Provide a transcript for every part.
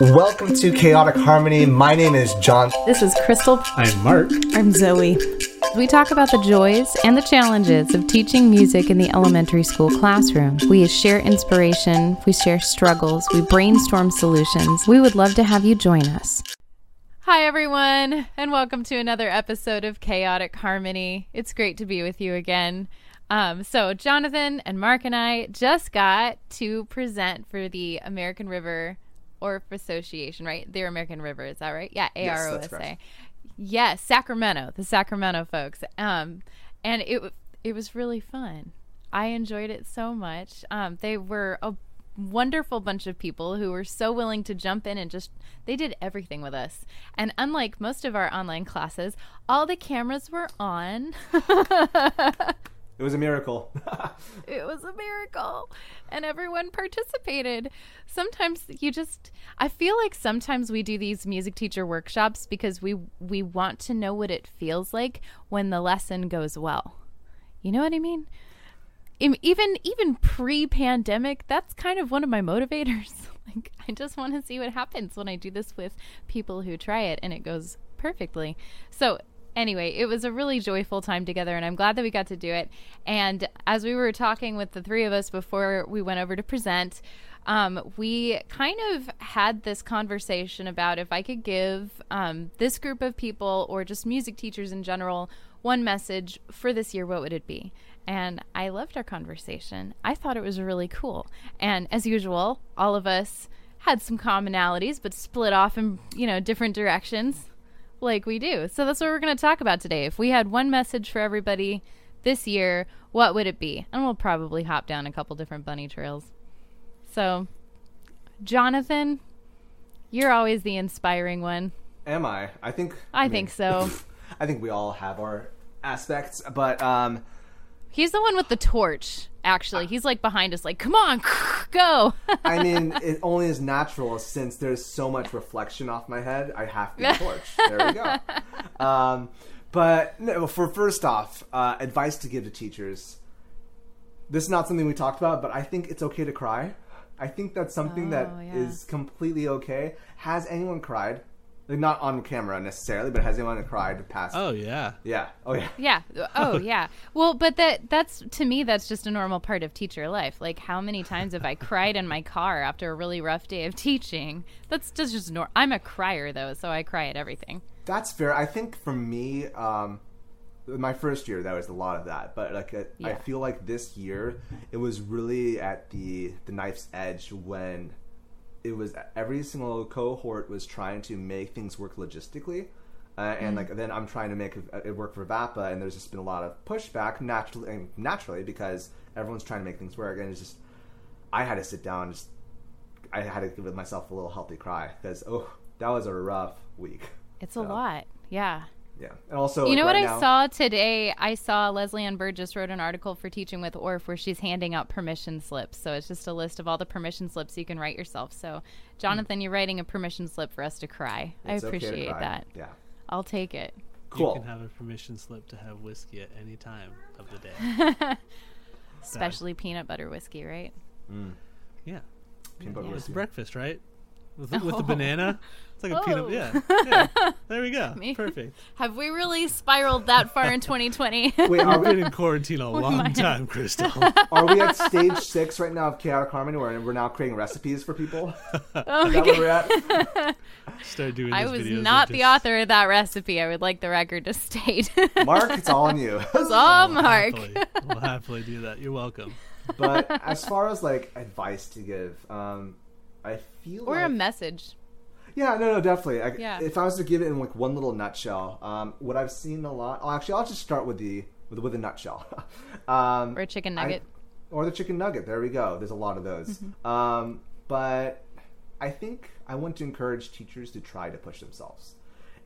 Welcome to Chaotic Harmony. My name is Jon. This is Crystal. I'm Marc. I'm Zoe. We talk about the joys and the challenges of teaching music in the elementary school classroom. We share inspiration, we share struggles, we brainstorm solutions. We would love to have you join us. Hi, everyone, and welcome to another episode of Chaotic Harmony. It's great to be with you again. Um, so, Jonathan and Marc and I just got to present for the American River Orff Association, right? The American River, is that right? Yeah, AROSA. Yes, Sacramento, the Sacramento folks. Um, and it it was really fun. I enjoyed it so much. Um, they were a wonderful bunch of people who were so willing to jump in and just they did everything with us. And unlike most of our online classes, all the cameras were on. It was a miracle. it was a miracle. And everyone participated. Sometimes you just I feel like sometimes we do these music teacher workshops because we we want to know what it feels like when the lesson goes well. You know what I mean? Even even pre-pandemic, that's kind of one of my motivators. like I just want to see what happens when I do this with people who try it and it goes perfectly. So anyway, it was a really joyful time together, and I'm glad that we got to do it. And as we were talking with the three of us before we went over to present, um, we kind of had this conversation about if I could give um, this group of people or just music teachers in general one message for this year, what would it be? And I loved our conversation. I thought it was really cool. And as usual, all of us had some commonalities, but split off in you know different directions like we do. So that's what we're going to talk about today. If we had one message for everybody this year, what would it be? And we'll probably hop down a couple different bunny trails. So, Jonathan, you're always the inspiring one. Am I? I think. I, I mean, think so. I think we all have our aspects, but um, He's the one with the torch. Actually, he's like behind us, like, "Come on, go!" I mean, it only is natural since there's so much reflection off my head. I have to torch. There we go. Um, but no, for first off, uh, advice to give to teachers. This is not something we talked about, but I think it's okay to cry. I think that's something oh, that yeah. is completely okay. Has anyone cried? Like not on camera necessarily, but has anyone cried past? Oh yeah, yeah, oh yeah, yeah, oh yeah. Well, but that that's to me that's just a normal part of teacher life. Like how many times have I cried in my car after a really rough day of teaching? That's just just nor- I'm a crier though, so I cry at everything. That's fair. I think for me, um, my first year that was a lot of that, but like yeah. I feel like this year it was really at the the knife's edge when it was every single cohort was trying to make things work logistically. Uh, and mm. like then I'm trying to make it work for VAPA, and there's just been a lot of pushback naturally, naturally because everyone's trying to make things work, and it's just I had to sit down, and just I had to give myself a little healthy cry because oh that was a rough week. It's so. a lot, yeah. Yeah, and also you like, know right what now, I saw today? I saw Leslie Ann Burgess wrote an article for Teaching with Orff where she's handing out permission slips. So it's just a list of all the permission slips you can write yourself. So Jonathan, mm. you're writing a permission slip for us to cry. It's I appreciate okay cry. that. Yeah, I'll take it. Cool. You can have a permission slip to have whiskey at any time of the day. Especially peanut butter whiskey, right? Mm. Yeah. Peanut butter yeah. whiskey. It's breakfast, right? With, oh. with the banana. It's like a oh. peanut. Yeah, yeah. There we go. Perfect. Have we really spiraled that far in 2020? Wait, are we been in quarantine a long time, Crystal? Are we at stage six right now of chaotic harmony, where we're now creating recipes for people? Oh Is that where we're at? Start doing. I was not the author of that recipe. I would like the record to state. Marc, it's all on you. It's all we'll Marc. Happily, we'll happily do that. You're welcome. But as far as like advice to give, um, I feel or like, a message. Yeah, no, no, definitely. I, yeah. If I was to give it in like one little nutshell, um, what I've seen a lot. Oh, actually, I'll just start with the with with a nutshell. um, or a chicken nugget. I, or the chicken nugget. There we go. There's a lot of those. Mm-hmm. Um, but I think I want to encourage teachers to try to push themselves.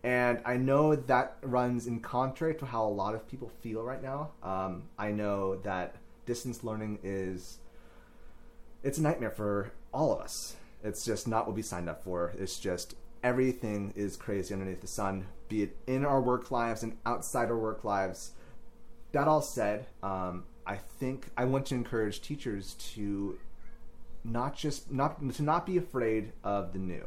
And I know that runs in contrary to how a lot of people feel right now. Um, I know that distance learning is it's a nightmare for all of us. It's just not what we signed up for. It's just everything is crazy underneath the sun, be it in our work lives and outside our work lives. That all said, um, I think I want to encourage teachers to not just not to not be afraid of the new.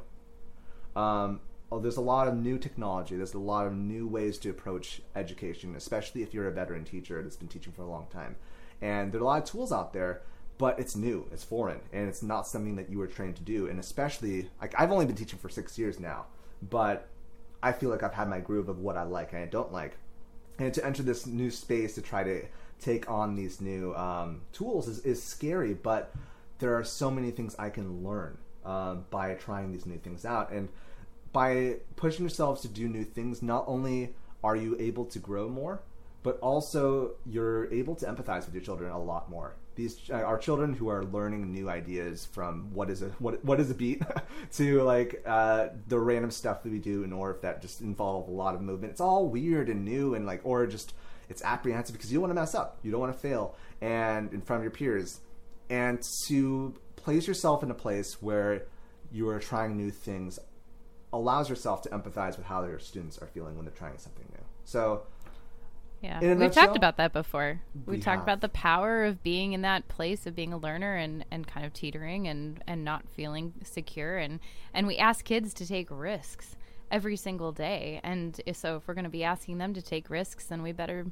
Um, oh, there's a lot of new technology. There's a lot of new ways to approach education, especially if you're a veteran teacher that's been teaching for a long time. And there are a lot of tools out there, but it's new, it's foreign, and it's not something that you were trained to do. And especially, like I've only been teaching for six years now, but I feel like I've had my groove of what I like and I don't like. And to enter this new space to try to take on these new um, tools is, is scary, but there are so many things I can learn uh, by trying these new things out. And by pushing yourselves to do new things, not only are you able to grow more, but also you're able to empathize with your children a lot more. These uh, are children who are learning new ideas from what is a what what is a beat to like uh, the random stuff that we do in Orff that just involve a lot of movement. It's all weird and new and like or just it's apprehensive because you don't want to mess up, you don't want to fail, and in front of your peers, and to place yourself in a place where you are trying new things allows yourself to empathize with how your students are feeling when they're trying something new. So yeah, we've nutshell, talked about that before. We, we talked have. about the power of being in that place of being a learner and, and kind of teetering and, and not feeling secure and and we ask kids to take risks every single day. And so if we're going to be asking them to take risks, then we better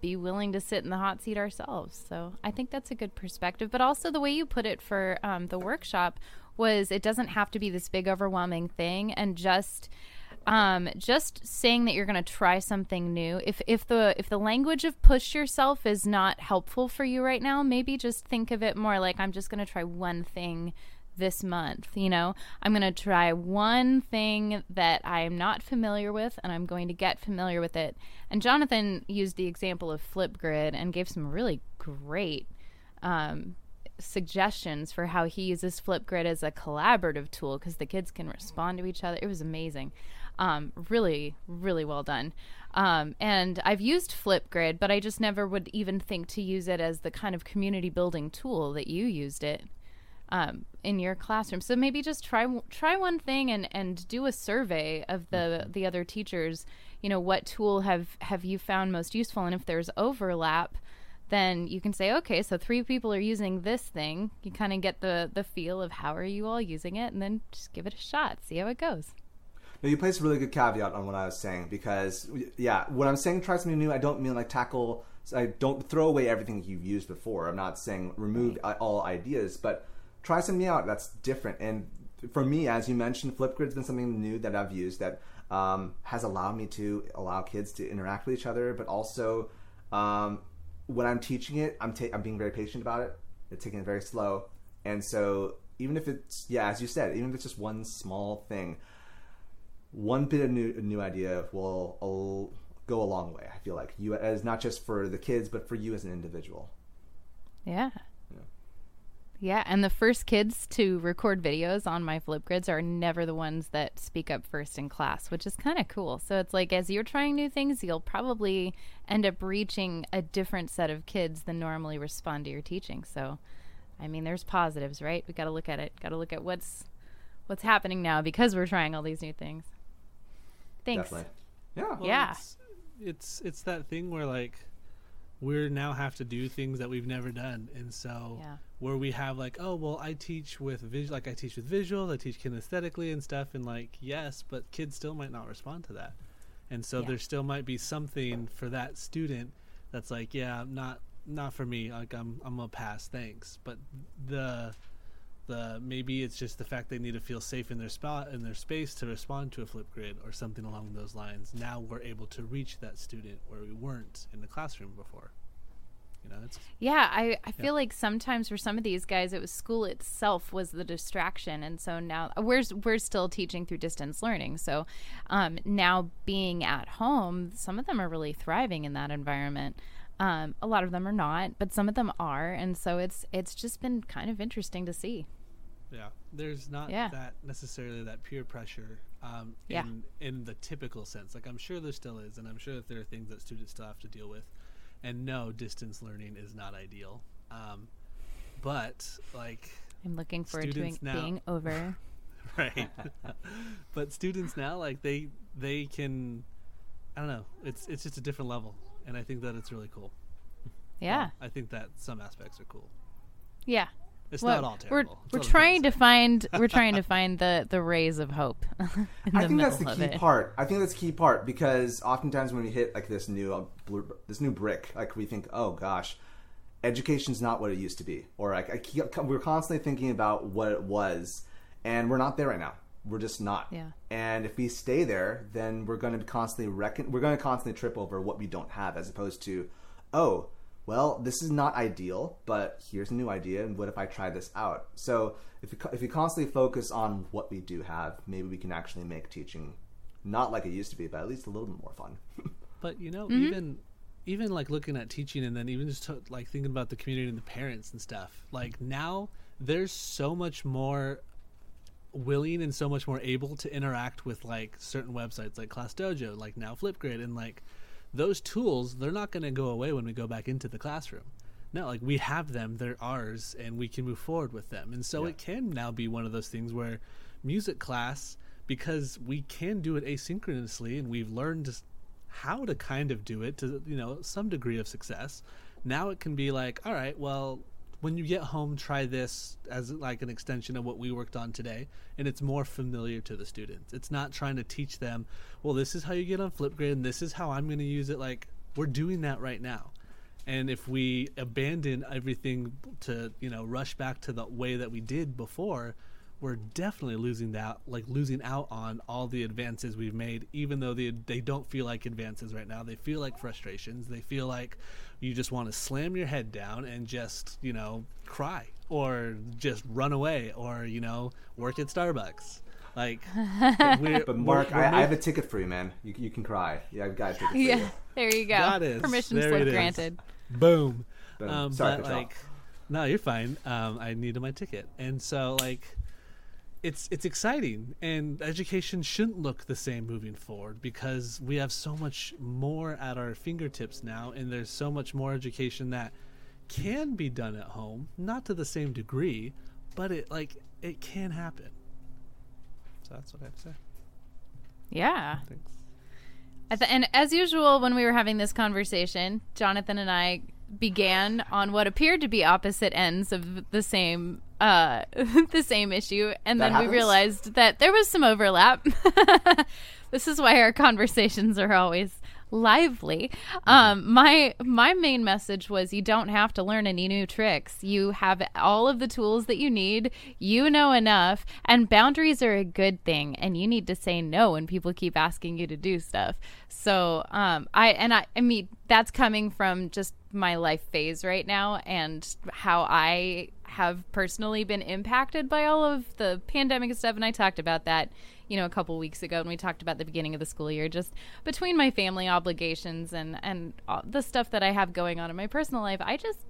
be willing to sit in the hot seat ourselves. So I think that's a good perspective. But also the way you put it for um, the workshop was it doesn't have to be this big overwhelming thing and just um, just saying that you're going to try something new. If if the if the language of push yourself is not helpful for you right now, maybe just think of it more like I'm just going to try one thing this month. You know, I'm going to try one thing that I'm not familiar with, and I'm going to get familiar with it. And Jonathan used the example of Flipgrid and gave some really great. Um, suggestions for how he uses Flipgrid as a collaborative tool because the kids can respond to each other. It was amazing. Um, really, really well done. Um, and I've used Flipgrid, but I just never would even think to use it as the kind of community building tool that you used it um, in your classroom. So maybe just try try one thing and, and do a survey of the the other teachers. You know, what tool have have you found most useful, and if there's overlap, then you can say, okay, so three people are using this thing. You kind of get the the feel of how are you all using it, and then just give it a shot, see how it goes. No, you placed a really good caveat on what I was saying because, yeah, when I'm saying try something new, I don't mean like tackle. I don't throw away everything you've used before. I'm not saying remove all ideas, but try something out that's different. And for me, as you mentioned, Flipgrid's been something new that I've used that um, has allowed me to allow kids to interact with each other, but also um, when I'm teaching it, I'm ta- I'm being very patient about it. It's taking it very slow, and so even if it's yeah, as you said, even if it's just one small thing, one bit of new new idea will, will go a long way. I feel like you as not just for the kids, but for you as an individual. Yeah. Yeah, and the first kids to record videos on my Flipgrids are never the ones that speak up first in class, which is kind of cool. So it's like as you're trying new things, you'll probably end up reaching a different set of kids than normally respond to your teaching. So, I mean, there's positives, right? We got to look at it. Got to look at what's what's happening now because we're trying all these new things. Thanks. Definitely. Yeah. Well, Yeah. It's, it's it's that thing where like we now have to do things that we've never done, and so Yeah. where we have like, oh well, I teach with visual, like I teach with visuals, I teach kinesthetically and stuff, and like yes, but kids still might not respond to that, and so Yeah. there still might be something for that student that's like, yeah, not not for me. Like I'm I'm a pass, thanks. But the the maybe it's just the fact they need to feel safe in their spot in their space to respond to a Flipgrid or something along those lines. Now we're able to reach that student where we weren't in the classroom before. You know, it's Yeah, I, I feel like sometimes for some of these guys, it was school itself was the distraction, and so now we're we're still teaching through distance learning. So um, now being at home, some of them are really thriving in that environment. Um, a lot of them are not, but some of them are, and so it's it's just been kind of interesting to see. yeah. There's not Yeah. that necessarily that peer pressure um, Yeah. in in the typical sense. Like I'm sure there still is, and I'm sure that there are things that students still have to deal with. And no, distance learning is not ideal. Um, but like I'm looking forward to it now- being over. right but students now like they they can i don't know it's it's just a different level and i think that it's really cool Yeah, i think that some aspects are cool yeah, It's Well, not all we're terrible. We're trying to find we're trying to find the the rays of hope in the I think that's the key it. part. I think that's the key part because oftentimes when we hit like this new uh, blue, this new brick, like we think, oh gosh, education's not what it used to be, or like I keep, we're constantly thinking about what it was, and we're not there right now. We're just not. Yeah. And if we stay there, then we're going to constantly reckon. We're going to constantly trip over what we don't have, as opposed to, oh, well, this is not ideal, but here's a new idea, and what if I try this out? So if we, if we constantly focus on what we do have, maybe we can actually make teaching not like it used to be, but at least a little bit more fun. But you know, Mm-hmm. even even like looking at teaching, and then even just to, like thinking about the community and the parents and stuff. Like now, there's so much more willing and so much more able to interact with like certain websites like Class Dojo, like now Flipgrid, and like those tools. They're not going to go away when we go back into the classroom. No, like we have them, they're ours, and we can move forward with them. And so Yeah. it can now be one of those things where music class, because we can do it asynchronously, and we've learned how to kind of do it to you know some degree of success. Now it can be like, all right, well, when you get home, try this as like an extension of what we worked on today, and it's more familiar to the students. It's not trying to teach them, well, this is how you get on Flipgrid, and this is how I'm going to use it. Like we're doing that right now. And if we abandon everything to, you know, rush back to the way that we did before, we're definitely losing that, like losing out on all the advances we've made, even though they, they don't feel like advances right now. They feel like frustrations. They feel like you just want to slam your head down and just, you know, cry or just run away or, you know, work at Starbucks. Like, we're, But Marc, we're, we're I, I have a ticket for you, man. You, you can cry. Yeah, I've got a ticket for Yeah, you. there you go. Got it. Permission There slip granted. boom. Boom. Um, Sorry, but like, no, you're fine. Um, I needed my ticket, and so like, it's it's exciting, and education shouldn't look the same moving forward because we have so much more at our fingertips now, and there's so much more education that can be done at home, not to the same degree, but it like it can happen. So that's what I have to say. Yeah. Thanks. At the, and as usual, when we were having this conversation, Jonathan and I began on what appeared to be opposite ends of the same uh the same issue and That then we realized that there was some overlap. This is why our conversations are always lively. Um my my main message was you don't have to learn any new tricks. You have all of the tools that you need. You know enough and boundaries are a good thing and you need to say no when people keep asking you to do stuff. So um i and i i mean that's coming from just my life phase right now and how i have personally been impacted by all of the pandemic and stuff. And i talked about that you know a couple weeks ago and we talked about the beginning of the school year just between my family obligations and and the stuff that i have going on in my personal life i just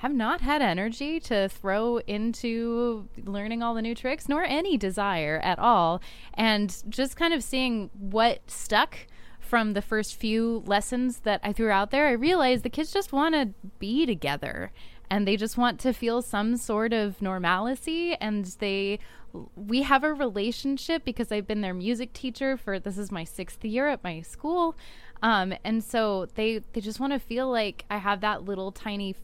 have not had energy to throw into learning all the new tricks nor any desire at all. And just kind of seeing what stuck from the first few lessons that I threw out there, I realized the kids just want to be together and they just want to feel some sort of normalcy and they we have a relationship because I've been their music teacher for this is my 6th year at my school. Um, and so they they just want to feel like I have that little tiny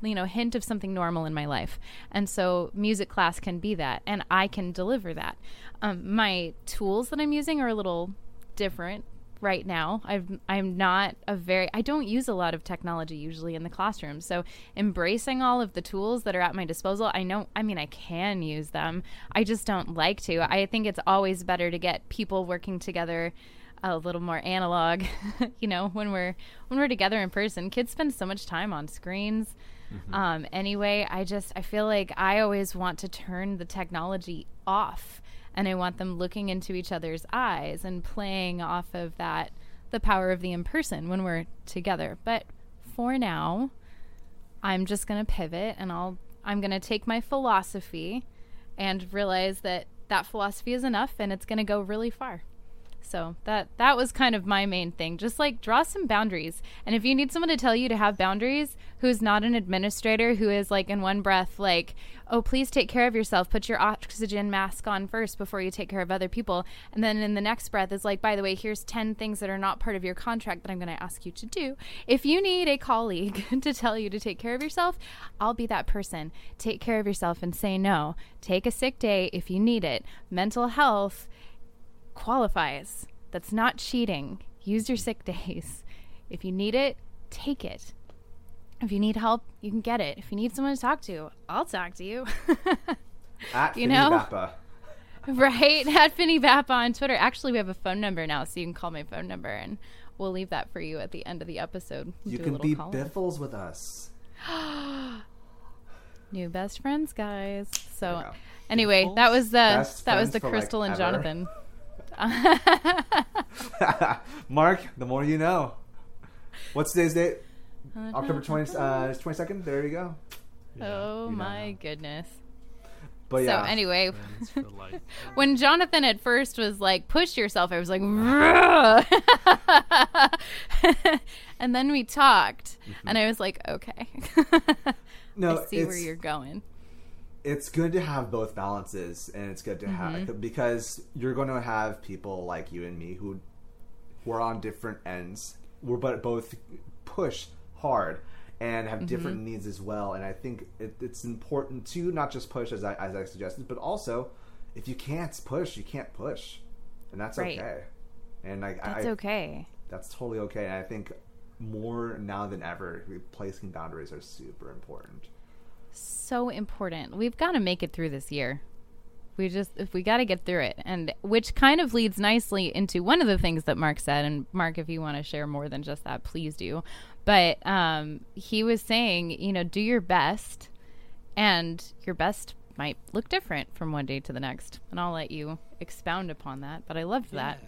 you know hint of something normal in my life and so music class can be that and i can deliver that um, my tools that i'm using are a little different right now. I've, i'm not a very i don't use a lot of technology usually in the classroom. So embracing all of the tools that are at my disposal i know i mean i can use them. I just don't like to. I think it's always better to get people working together a little more analog you know when we're when we're together in person. Kids spend so much time on screens. Um, anyway i just i feel like i always want to turn the technology off and i want them looking into each other's eyes and playing off of that the power of the in person when we're together. But for now i'm just going to pivot and i'll i'm going to take my philosophy and realize that that philosophy is enough and it's going to go really far So that that was kind of my main thing. Just like draw some boundaries. And if you need someone to tell you to have boundaries who's not an administrator who is like in one breath like, "Oh, please take care of yourself. Put your oxygen mask on first before you take care of other people." And then in the next breath is like, "By the way, here's 10 things that are not part of your contract that I'm going to ask you to do." If you need a colleague to tell you to take care of yourself, I'll be that person. Take care of yourself and say no. Take a sick day if you need it. Mental health qualifies. That's not cheating. Use your sick days. If you need it, take it. If you need help, you can get it. If you need someone to talk to, I'll talk to you. At You Finney know? VAPA. right? At FinneyVAPA on Twitter. Actually, we have a phone number now, so you can call my phone number and we'll leave that for you at the end of the episode. We'll You can be call-in. Biffles with us. New best friends, guys. So Yeah. anyway, Biffles? that was the Best that was the for, like, Crystal and ever. Jonathan. Marc, the more you know. What's today's date? October 20, uh, 22nd? There you go. oh you my now. goodness. But yeah. So anyway, Friends for life. when Jonathan at first was like, push yourself, I was like, "Ruh." and then we talked, and I was like, okay. no, I see where you're going. It's good to have both balances and it's good to Mm-hmm. have because you're going to have people like you and me who are on different ends we're but both push hard and have different Mm-hmm. needs as well and i think it, it's important to not just push as I, as I suggested but also if you can't push you can't push and that's Right. okay and like That's I, okay. that's totally okay and i think more now than ever placing boundaries are super important So important. We've got to make it through this year. We just, if we got to get through it. And which kind of leads nicely into one of the things that Marc said. And Marc, if you want to share more than just that, please do. But um, he was saying, you know, do your best, and your best might look different from one day to the next. And I'll let you expound upon that. But I loved that.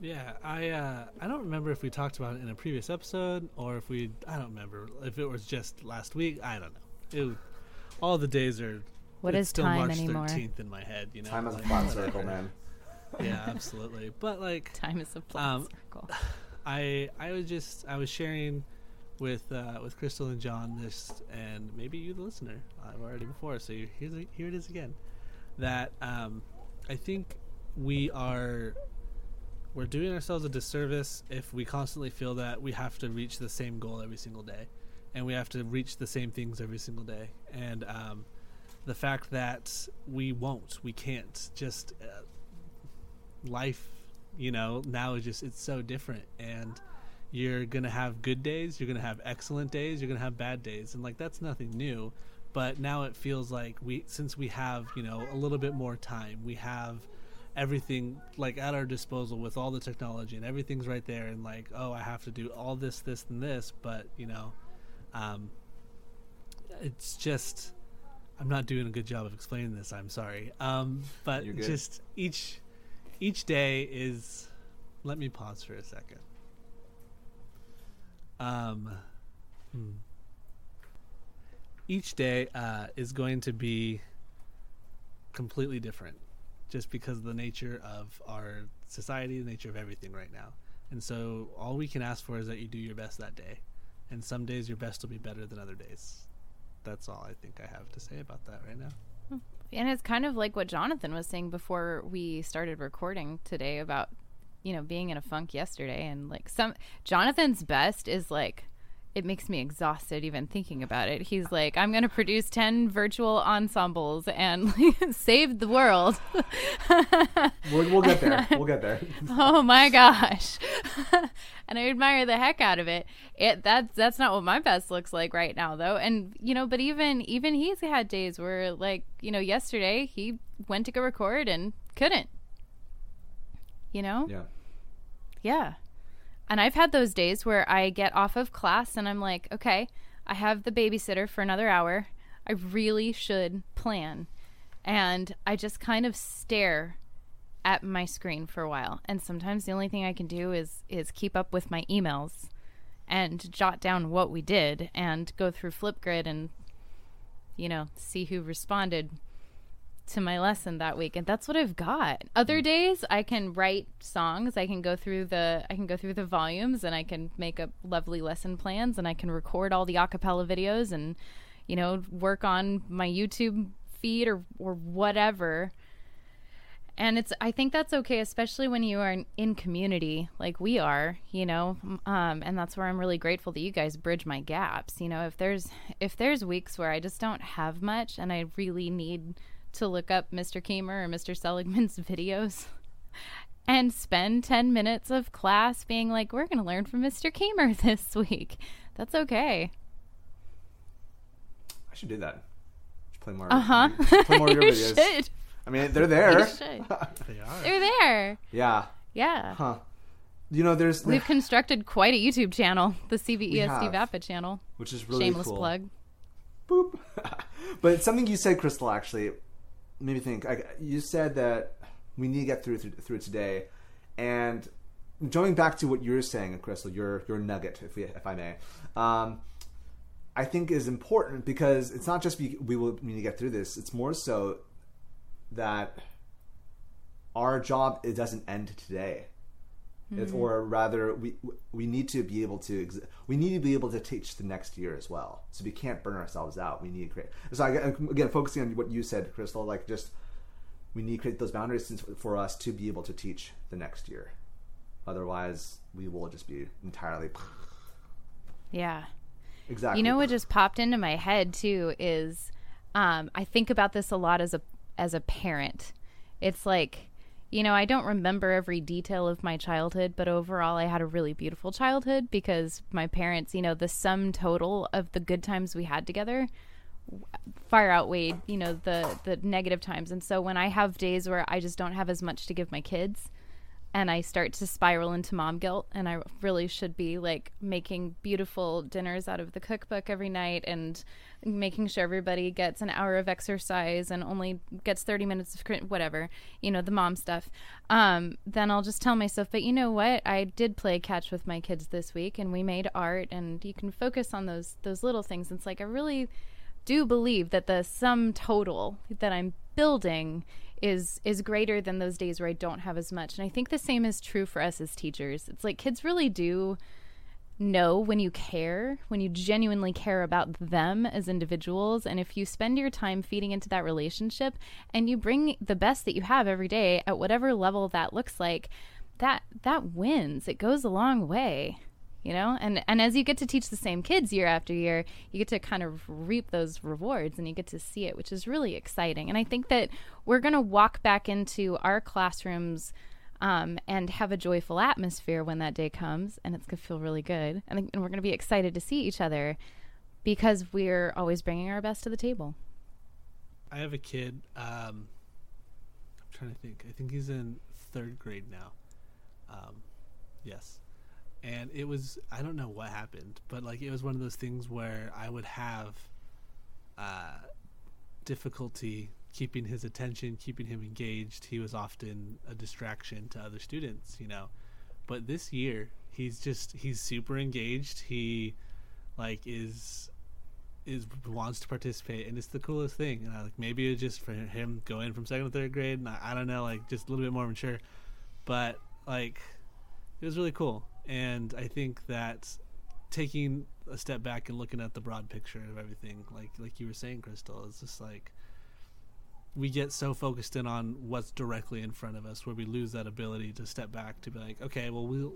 Yeah, yeah. I uh, I don't remember if we talked about it in a previous episode or if we. I don't remember if it was just last week. I don't know. It, all the days are. What it's is still time March anymore? 13th in my head. You know, time as a like, flat whatever. circle man Yeah, absolutely. But like, Time is a flat Um, circle. I I was just I was sharing with uh, with Crystal and Jon this, and maybe you, the listener, I've already before. So you- here's a, here it is again. That um, I think we are we're doing ourselves a disservice if we constantly feel that we have to reach the same goal every single day, and we have to reach the same things every single day, and um, the fact that we won't, we can't, just uh, life you know now is just it's so different. And you're gonna have good days you're gonna have excellent days you're gonna have bad days. And like that's nothing new. But now it feels like we since we have you know a little bit more time we have everything like at our disposal with all the technology and everything's right there and like oh i have to do all this this and this. But you know um it's just i'm not doing a good job of explaining this i'm sorry. Um but just each each day is let me pause for a second. Um hmm. each day uh, is going to be completely different just because of the nature of our society the nature of everything right now. And so all we can ask for is that you do your best that day and some days your best will be better than other days that's all i think i have to say about that right now hmm. And it's kind of like what Jonathan was saying before we started recording today about, you know, being in a funk yesterday. And like some, Jonathan's best is like, it makes me exhausted even thinking about it. He's like, I'm going to produce 10 virtual ensembles and save the world. we'll, we'll get there we'll get there oh my gosh. and I admire the heck out of it. It that's that's not what my best looks like right now though. And you know, but even even he's had days where like, you know, yesterday he went to go record and couldn't. You know? yeah Yeah. And I've had those days where I get off of class and I'm like, okay, I have the babysitter for another hour. I really should plan. And I just kind of stare at my screen for a while. And sometimes the only thing I can do is is keep up with my emails and jot down what we did and go through Flipgrid and you know, see who responded. To my lesson that week and that's what I've got. Other Mm. days I can write songs, I can go through the I can go through the volumes and I can make up lovely lesson plans and I can record all the acapella videos and you know, work on my YouTube feed or or whatever. And it's I think that's okay especially when you are in, in community like we are, you know. Um and that's where I'm really grateful that you guys bridge my gaps. You know, if there's if there's weeks where I just don't have much and I really need to look up Mr. Keehmer or Mr. Seligman's videos and spend 10 minutes of class being like, we're going to learn from Mr. Keehmer this week. That's okay. I should do that. Should play more. Uh huh. Play more of your you videos. should. I mean, they're You there. should. They are. They're there. yeah. Yeah. Huh. You know, there's We've constructed quite a YouTube channel, the CVESD have. Vapa channel. which is really Shameless cool. plug. Boop. but something you said, Crystal, actually made me think. I, you said that we need to get through through, through today, and going back to what you're saying, Crystal, your your nugget, if we, if I may, um, I think is important because it's not just we, we will need to get through this. It's more so that our job it doesn't end today. It's, or rather, we we need to be able to ex- we need to be able to teach the next year as well. So we can't burn ourselves out. We need to create. So I, again, focusing on what you said, Crystal, like just we need to create those boundaries since- for us to be able to teach the next year. Otherwise, we will just be entirely Yeah. exactly. You know what just popped into my head too is um, I think about this a lot as a as a parent. It's like, you know, I don't remember every detail of my childhood, but overall I had a really beautiful childhood because my parents, you know, the sum total of the good times we had together far outweighed, you know, the the negative times. And so when I have days where I just don't have as much to give my kids, and I start to spiral into mom guilt and I really should be like making beautiful dinners out of the cookbook every night and making sure everybody gets an hour of exercise and only gets 30 minutes of whatever, you know, the mom stuff. Um, then I'll just tell myself, but you know what? I did play catch with my kids this week and we made art and you can focus on those those little things. It's like I really do believe that the sum total that I'm building is is greater than those days where I don't have as much. And I think the same is true for us as teachers. It's like kids really do know when you care, when you genuinely care about them as individuals, and if you spend your time feeding into that relationship and you bring the best that you have every day at whatever level that looks like, that that wins. It goes a long way you know and and as you get to teach the same kids year after year you get to kind of reap those rewards and you get to see it which is really exciting and i think that we're going to walk back into our classrooms um, and have a joyful atmosphere when that day comes and it's going to feel really good and, and we're going to be excited to see each other because we're always bringing our best to the table I have a kid. Um, I'm trying to think. I think he's in third grade now. Um, yes, and it was I don't know what happened, but like it was one of those things where I would have uh, difficulty keeping his attention, keeping him engaged. He was often a distraction to other students, you know. But this year, he's just he's super engaged. He like is is wants to participate and it's the coolest thing and I, like maybe it's just for him going from second to third grade and I, I don't know like just a little bit more mature but like it was really cool and i think that taking a step back and looking at the broad picture of everything like like you were saying crystal it's just like we get so focused in on what's directly in front of us where we lose that ability to step back to be like okay well we'll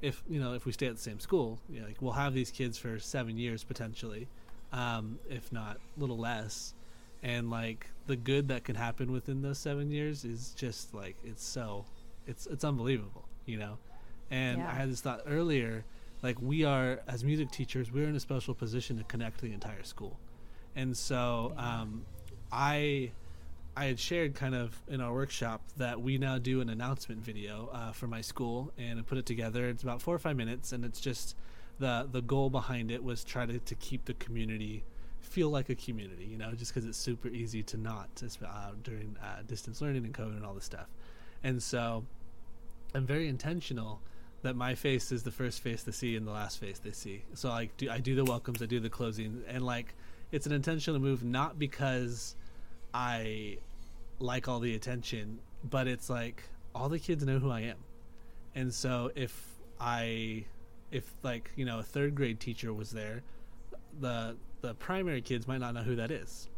if you know if we stay at the same school you know, like we'll have these kids for seven years potentially um, if not a little less. And like the good that can happen within those seven years is just like it's so it's it's unbelievable you know and Yeah. i had this thought earlier like we are as music teachers we're in a special position to connect the entire school. And so um, i i had shared kind of in our workshop that we now do an announcement video uh, for my school and I put it together. It's about four or five minutes and it's just the the goal behind it was try to, to keep the community feel like a community you know just because it's super easy to not uh, during uh, distance learning and covid and all this stuff. And so i'm very intentional that my face is the first face they see and the last face they see so like do, i do the welcomes i do the closing and like it's an intentional move not because i like all the attention, but it's like all the kids know who I am. And so if I if like, you know, a third grade teacher was there, the the primary kids might not know who that is.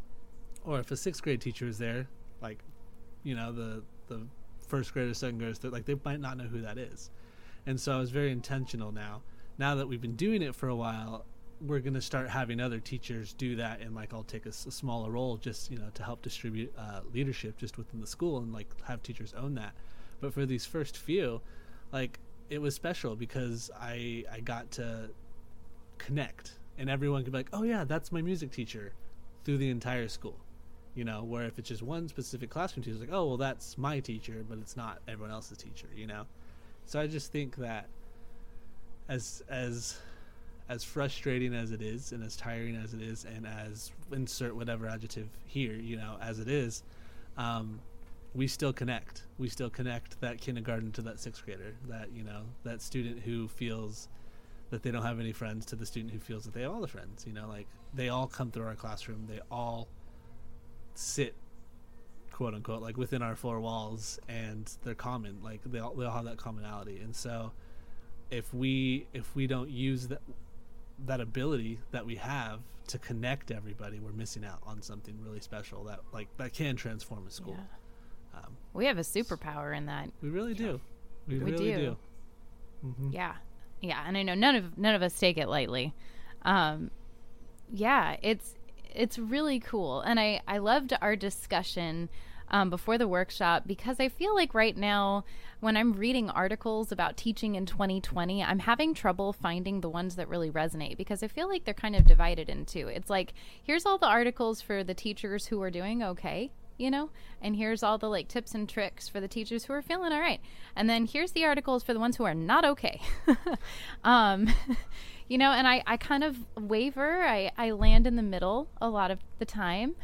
Or if a sixth grade teacher is there, like, you know, the the first graders, second graders, like they might not know who that is. And so I was very intentional now. Now that we've been doing it for a while, we're going to start having other teachers do that and like I'll take a, a smaller role just, you know, to help distribute uh, leadership just within the school and like have teachers own that. But for these first few, like it was special because I I got to connect and everyone could be like, "Oh yeah, that's my music teacher," through the entire school. You know, where if it's just one specific classroom teacher, it's like, "Oh well, that's my teacher," but it's not everyone else's teacher. You know, so I just think that as as as frustrating as it is, and as tiring as it is, and as insert whatever adjective here, you know, as it is, um, we still connect. We still connect that kindergarten to that sixth grader, that you know, that student who feels that they don't have any friends to the student who feels that they have all the friends. You know, like they all come through our classroom. They all sit, quote unquote, like within our four walls, and they're common. Like they all they all have that commonality. And so, if we if we don't use that that ability that we have to connect everybody, we're missing out on something really special that like that can transform a school. Yeah. Um, we have a superpower in that. We really do. We, we really do. do. Mm-hmm. Yeah, yeah, and I know none of none of us take it lightly. Um, yeah, it's it's really cool, and I I loved our discussion um, before the workshop because I feel like right now when I'm reading articles about teaching in 2020, I'm having trouble finding the ones that really resonate because I feel like they're kind of divided into. It's like here's all the articles for the teachers who are doing okay you know and here's all the like tips and tricks for the teachers who are feeling all right. And then here's the articles for the ones who are not okay. Um you know and i i kind of waver. I i land in the middle a lot of the time.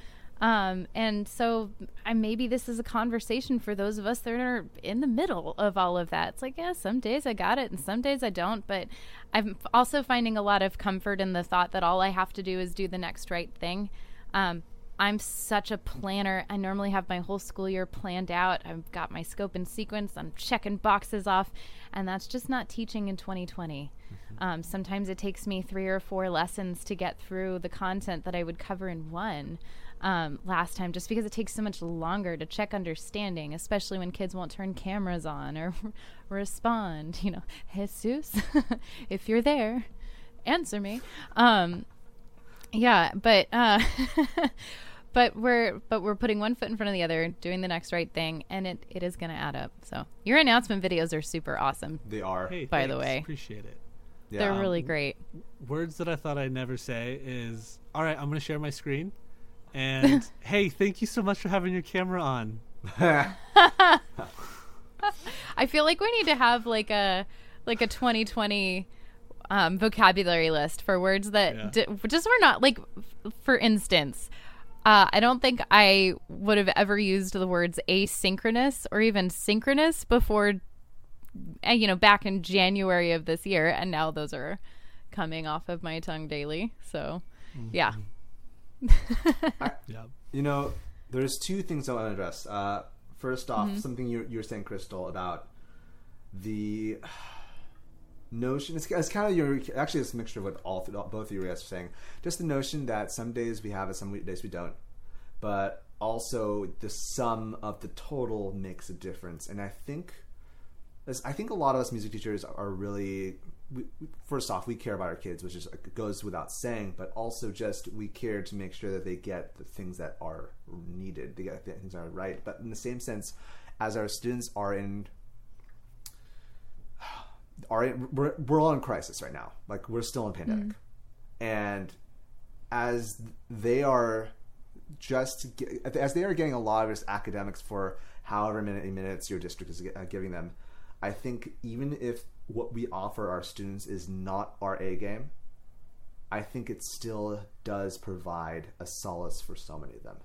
Um and so I, maybe this is a conversation for those of us that are in the middle of all of that. It's like yeah some days i got it and some days i don't. But i'm also finding a lot of comfort in the thought that all i have to do is do the next right thing. Um, I'm such a planner. I normally have my whole school year planned out. I've got my scope and sequence. I'm checking boxes off, and that's just not teaching in 2020. Mm-hmm. Um, sometimes it takes me three or four lessons to get through the content that I would cover in one um, last time, just because it takes so much longer to check understanding, especially when kids won't turn cameras on or respond. You know, Jesus, if you're there, answer me. Um, yeah, but. Uh, but we're but we're putting one foot in front of the other, doing the next right thing, and it, it is going to add up. So your announcement videos are super awesome. They are. Hey, by thanks. the way, appreciate it. Yeah. They're um, really great. Words that I thought I'd never say is, "All right, I'm going to share my screen," and "Hey, thank you so much for having your camera on." I feel like we need to have like a like a 2020 um, vocabulary list for words that yeah. d- just were not like, f- for instance, uh, I don't think I would have ever used the words asynchronous or even synchronous before, uh, you know, back in January of this year. And now those are coming off of my tongue daily. So, mm-hmm. yeah. I, yeah. You know, there's two things I want to address. Uh, first off, mm-hmm. something you, you were saying, Crystal, about the notion it's, it's kind of your actually it's a mixture of what all both of you guys are saying. Just the notion that some days we have it some days we don't. But also the sum of the total makes a difference. And i think i think a lot of us music teachers are really we, first off we care about our kids which is goes without saying but also just we care to make sure that they get the things that are needed to get the things that are right. But in the same sense as our students are in are we're we're all in crisis right now. Like we're still in pandemic, mm. and as they are just as they are getting a lot of academics for however many minutes your district is uh, giving them, I think even if what we offer our students is not our A game, I think it still does provide a solace for so many of them,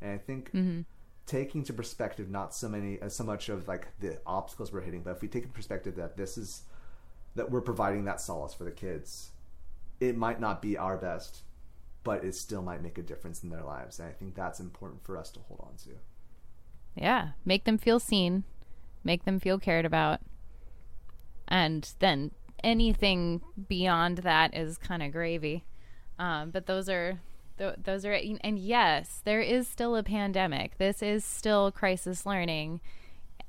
and I think. Mm-hmm taking to perspective not so many as so much of like the obstacles we're hitting, but if we take in perspective that this is that we're providing that solace for the kids. It might not be our best, but it still might make a difference in their lives. And I think that's important for us to hold on to. Yeah, make them feel seen, make them feel cared about, and then anything beyond that is kind of gravy. Um, but those are th- those are and yes, there is still a pandemic. This is still crisis learning.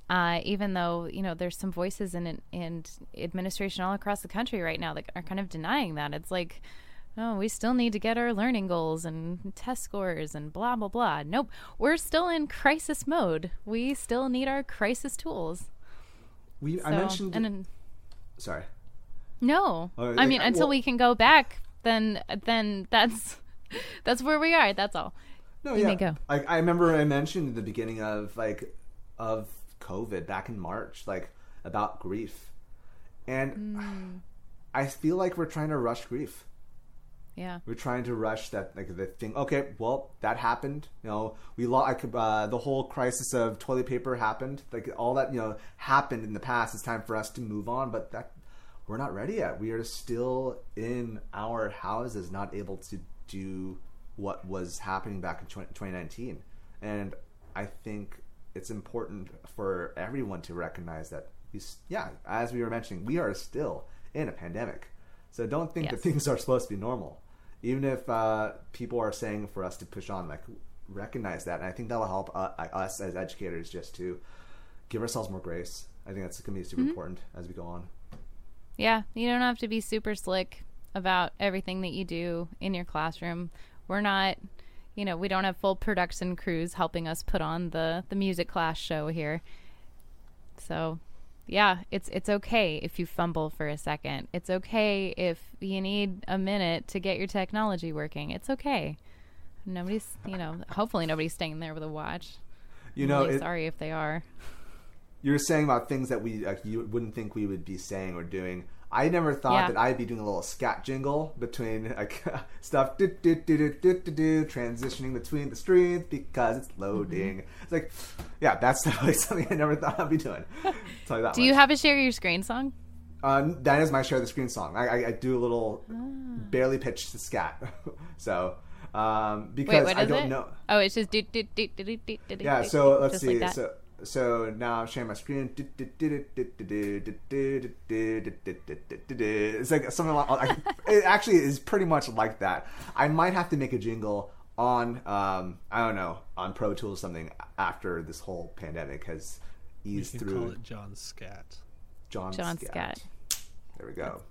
Uh, even though you know there's some voices in in administration all across the country right now that are kind of denying that. It's like, oh, we still need to get our learning goals and test scores and blah blah blah. Nope, we're still in crisis mode. We still need our crisis tools. We I mentioned. and then- sorry. no, Oh, I mean uh, until well- we can go back, then then that's that's where we are. That's all. No, You yeah. may go. Like I remember I mentioned in the beginning of like of COVID back in March, like about grief, and Hmm. I feel like we're trying to rush grief. Yeah. We're trying to rush that like the thing. Okay, well that happened. You know, we lost like, uh, the whole crisis of toilet paper happened. Like all that you know happened in the past. It's time for us to move on. But that we're not ready yet. We are still in our houses, not able to do what was happening back in 20, 2019. And I think it's important for everyone to recognize that. We, yeah, as we were mentioning, we are still in a pandemic. So don't think that things are supposed to be normal. Even if uh, people are saying for us to push on, like recognize that, and I think that'll help uh, us as educators just to give ourselves more grace. I think that's going to be super important as we go on. Yeah, you don't have to be super slick about everything that you do in your classroom. We're not, you know, we don't have full production crews helping us put on the the music class show here. So, yeah, it's it's okay if you fumble for a second. It's okay if you need a minute to get your technology working. It's okay. Nobody's, you know, hopefully nobody's staying there with a watch. You know, really it, sorry if they are. You're saying about things that we like, you wouldn't think we would be saying or doing. I never thought Yeah. that I'd be doing a little scat jingle between like stuff do, do, do, do, do, do, do, transitioning between the streams because it's loading. Mm-hmm. It's like, yeah, that's definitely something I never thought I'd be doing. Tell you that Do you have a share your screen song? Uh, that is my share the screen song. I, I, I do a little Ah. barely pitched scat. so um, Wait, because what I don't it? know. Oh, it's just do do do do do do. Yeah, so let's just see. Like so so now I'm sharing my screen. It's like something like I- it actually is pretty much like that. I might have to make a jingle on um I don't know on Pro Tools something after this whole pandemic has You eased can through. call it Jon Scat. Jon, Jon Scat. Scott. There we go.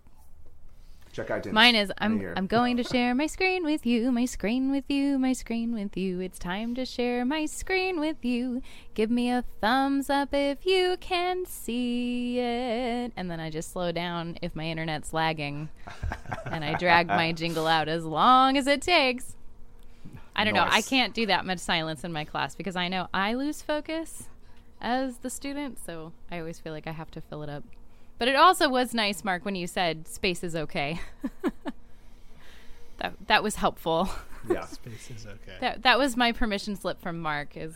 Check out Dennis. Mine is I'm. I'm going to share my screen with you, my screen with you, my screen with you. It's time to share my screen with you. Give me a thumbs up if you can see it. And then I just slow down if my internet's lagging. and I drag my jingle out as long as it takes. I don't know. I can't do that much silence in my class because I know I lose focus as the student, so I always feel like I have to fill it up. But it also was nice, Marc, when you said space is okay. that that was helpful. yeah. Space is okay. That that was my permission slip from Marc. Is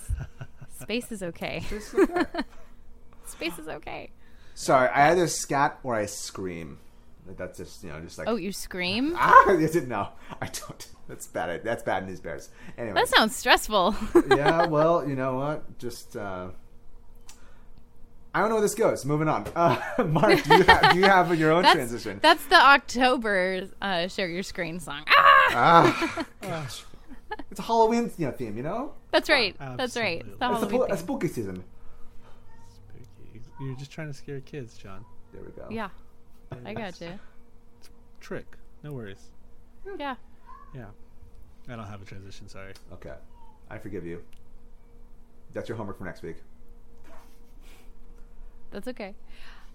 space is okay. It's okay. Space is okay. Sorry, I either scat or I scream. That's just you know just like Oh, you scream? ah. Is it no? I don't. That's bad. That's bad news bears. Anyway, That sounds stressful. yeah. Well, you know what? Just uh, I don't know where this goes. Moving on. Uh, Marc, do you, have, do you have your own that's, transition? That's the October uh, share your screen song. Ah, ah, gosh, it's a Halloween you know, theme. You know, that's right. That's right. It's the it's a, Halloween po- a spooky season. Spooky. You're just trying to scare kids, Jon. There we go. Yeah, I got you. Trick. No worries. Yeah. Yeah. I don't have a transition. Sorry. Okay, I forgive you. That's your homework for next week. That's okay.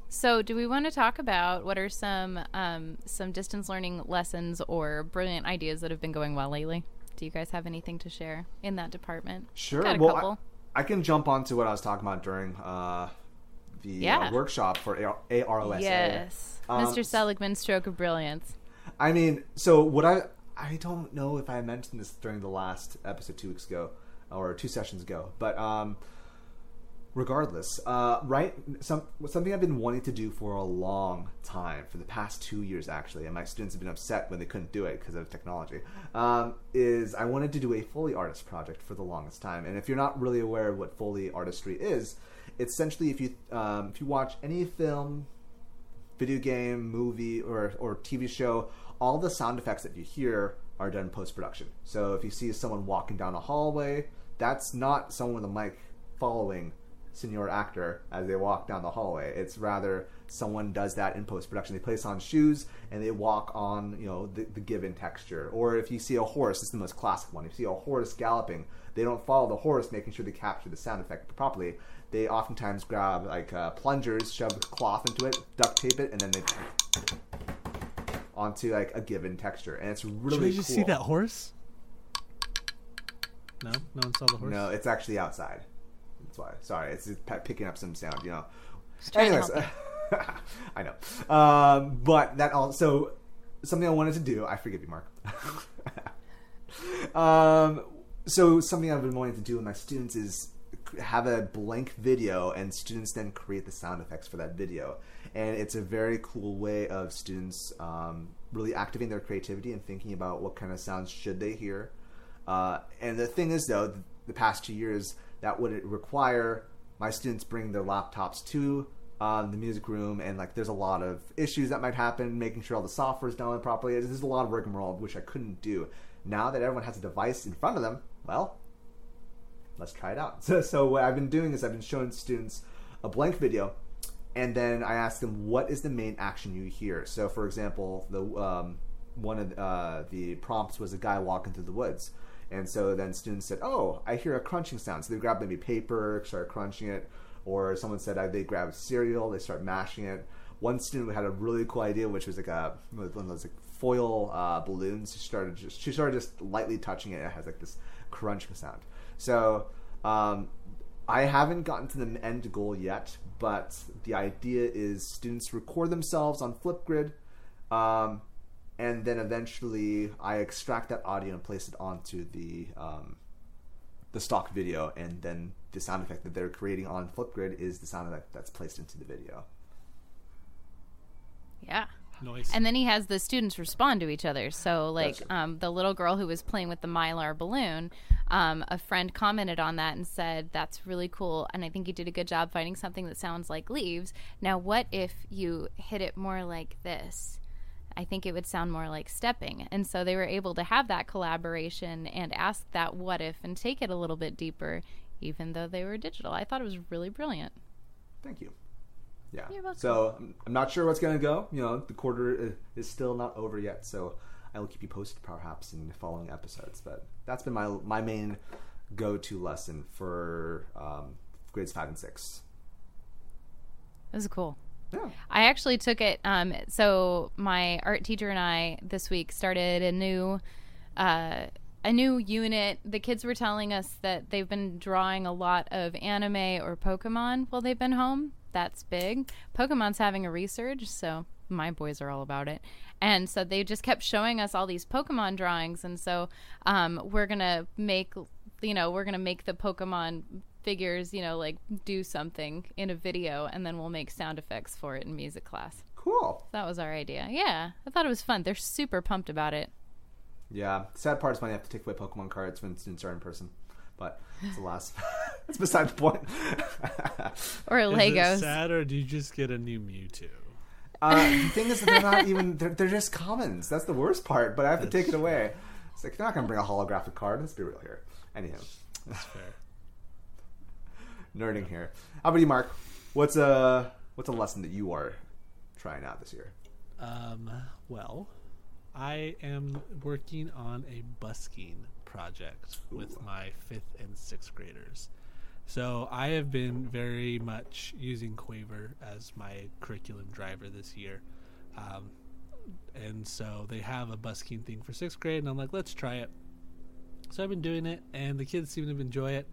So, do we want to talk about what are some um, some distance learning lessons or brilliant ideas that have been going well lately? Do you guys have anything to share in that department? Sure. Well, couple. I, I can jump onto what I was talking about during uh, the Yeah. uh, workshop for AR- AROSA. Yes, Um, Mr. Seligman's stroke of brilliance. I mean, so what I I don't know if I mentioned this during the last episode two weeks ago or two sessions ago, but um, regardless, uh, right? Some something I've been wanting to do for a long time, for the past two years actually, and my students have been upset when they couldn't do it because of technology. Um, is I wanted to do a Foley artist project for the longest time, and if you're not really aware of what Foley artistry is, it's essentially if you um, if you watch any film, video game, movie, or or TV show, all the sound effects that you hear are done post production. So if you see someone walking down a hallway, that's not someone with a mic following senior actor as they walk down the hallway. It's rather someone does that in post production. They place on shoes and they walk on you know the, the, given texture. Or if you see a horse, it's the most classic one. If you see a horse galloping, they don't follow the horse, making sure they capture the sound effect properly. They oftentimes grab like uh, plungers, shove cloth into it, duct tape it, and then they onto like a given texture, and it's really. Did you cool. see that horse? No, no one saw the horse. No, it's actually outside. That's why. Sorry, it's picking up some sound. You know. Anyways, I know. Um, but that also something I wanted to do. I forgive you, Marc. um, so something I've been wanting to do with my students is have a blank video, and students then create the sound effects for that video. And it's a very cool way of students um, really activating their creativity and thinking about what kind of sounds should they hear. Uh, and the thing is, though, the past two years, that would require my students bring their laptops to um, the music room, and like there's a lot of issues that might happen, making sure all the software is done properly. There's a lot of rigmarole which I couldn't do. Now that everyone has a device in front of them, well, let's try it out. So, so what I've been doing is I've been showing students a blank video, and then I ask them what is the main action you hear. So, for example, the um, one of uh, the prompts was a guy walking through the woods. And so then students said, "Oh, I hear a crunching sound." So they grab maybe paper, start crunching it, or someone said they grab cereal, they start mashing it. One student had a really cool idea, which was like a one of those like foil uh, balloons. She started just she started just lightly touching it. It has like this crunching sound. So um, I haven't gotten to the end goal yet, but the idea is students record themselves on Flipgrid. Um, and then eventually I extract that audio and place it onto the um, the stock video, and then the sound effect that they're creating on Flipgrid is the sound effect that's placed into the video. Yeah. Noise. And then he has the students respond to each other. So, like Gotcha. um, the little girl who was playing with the mylar balloon, um, a friend commented on that and said, "That's really cool." And I think you did a good job finding something that sounds like leaves. Now, what if you hit it more like this? I think it would sound more like stepping. And so they were able to have that collaboration and ask that what if and take it a little bit deeper, even though they were digital. I thought it was really brilliant. Thank you. Yeah. So I'm- not sure what's going to go. You know, the quarter is still not over yet, so I will keep you posted perhaps in the following episodes. But that's been my my main go-to lesson for um, grades five and six. It was cool. Yeah. I actually took it. Um, so my art teacher and I this week started a new, uh, a new unit. The kids were telling us that they've been drawing a lot of anime or Pokemon while they've been home. That's big. Pokemon's having a resurge, so my boys are all about it. And so they just kept showing us all these Pokemon drawings, and so um, we're gonna make, you know, we're gonna make the Pokemon figures, you know, like do something in a video, and then we'll make sound effects for it in music class. Cool. That was our idea. Yeah, I thought it was fun. They're super pumped about it. Yeah. Sad part is when you have to take away Pokemon cards when students are in person. But it's the last. it's beside the point. Or Is it Legos. sad, or do you just get a new Mewtwo? Uh, the thing is, that they're not even. They're, they're just commons. That's the worst part. But I have to take it away. It's like they're not going to bring a holographic card. Let's be real here. Anyhow, That's fair. Nerding here. How about you, Marc? What's a what's a lesson that you are trying out this year? Um, well, I am working on a busking project with my fifth and sixth graders. So I have been very much using Quaver as my curriculum driver this year. Um, and so they have a busking thing for sixth grade, and I'm like, let's try it. So I've been doing it, and the kids seem to enjoy it.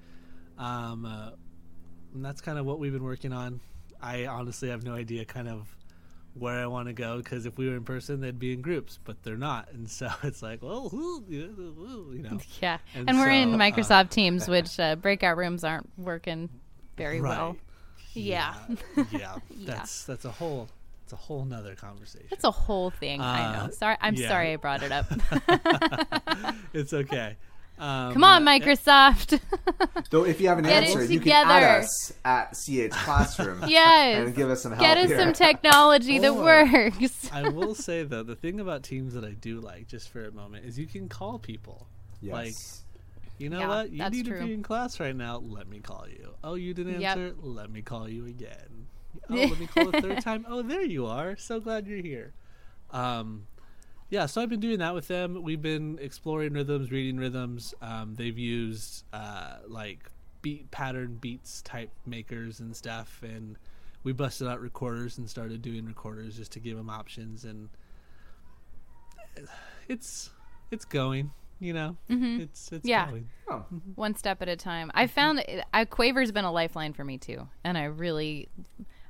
Um, uh, and that's kind of what we've been working on. I honestly have no idea kind of where I want to go because if we were in person, they'd be in groups, but they're not, and so it's like, well, who, you know, Yeah, And and, we're in so, uh, Microsoft Teams, which uh, breakout rooms aren't working very well. Yeah. yeah, yeah. That's that's a whole it's a whole nother conversation. That's a whole thing. I Uh, know. Sorry, I'm yeah. sorry I brought it up. it's okay. Um, Come on, Microsoft. Though, if you have an Get answer, you can add together. us at CH Classroom yes. and give us some help Get us here. some technology that works. I will say though, the thing about teams that I do like, just for a moment, is you can call people. Yes. Like, you know Yeah, what? You that's need to be in class right now. Let me call you. Oh, you didn't Yep. answer? Let me call you again. Oh, let me call a third time. Oh, there you are. So glad you're here. Um, yeah, so I've been doing that with them. We've been exploring rhythms, reading rhythms. Um, they've used uh, like beat pattern beats type makers and stuff, and we busted out recorders and started doing recorders just to give them options. And it's it's going, you know, it's it's Mm-hmm. Yeah. going. Oh, one step at a time. I found it, I, Quaver's been a lifeline for me too, and I really,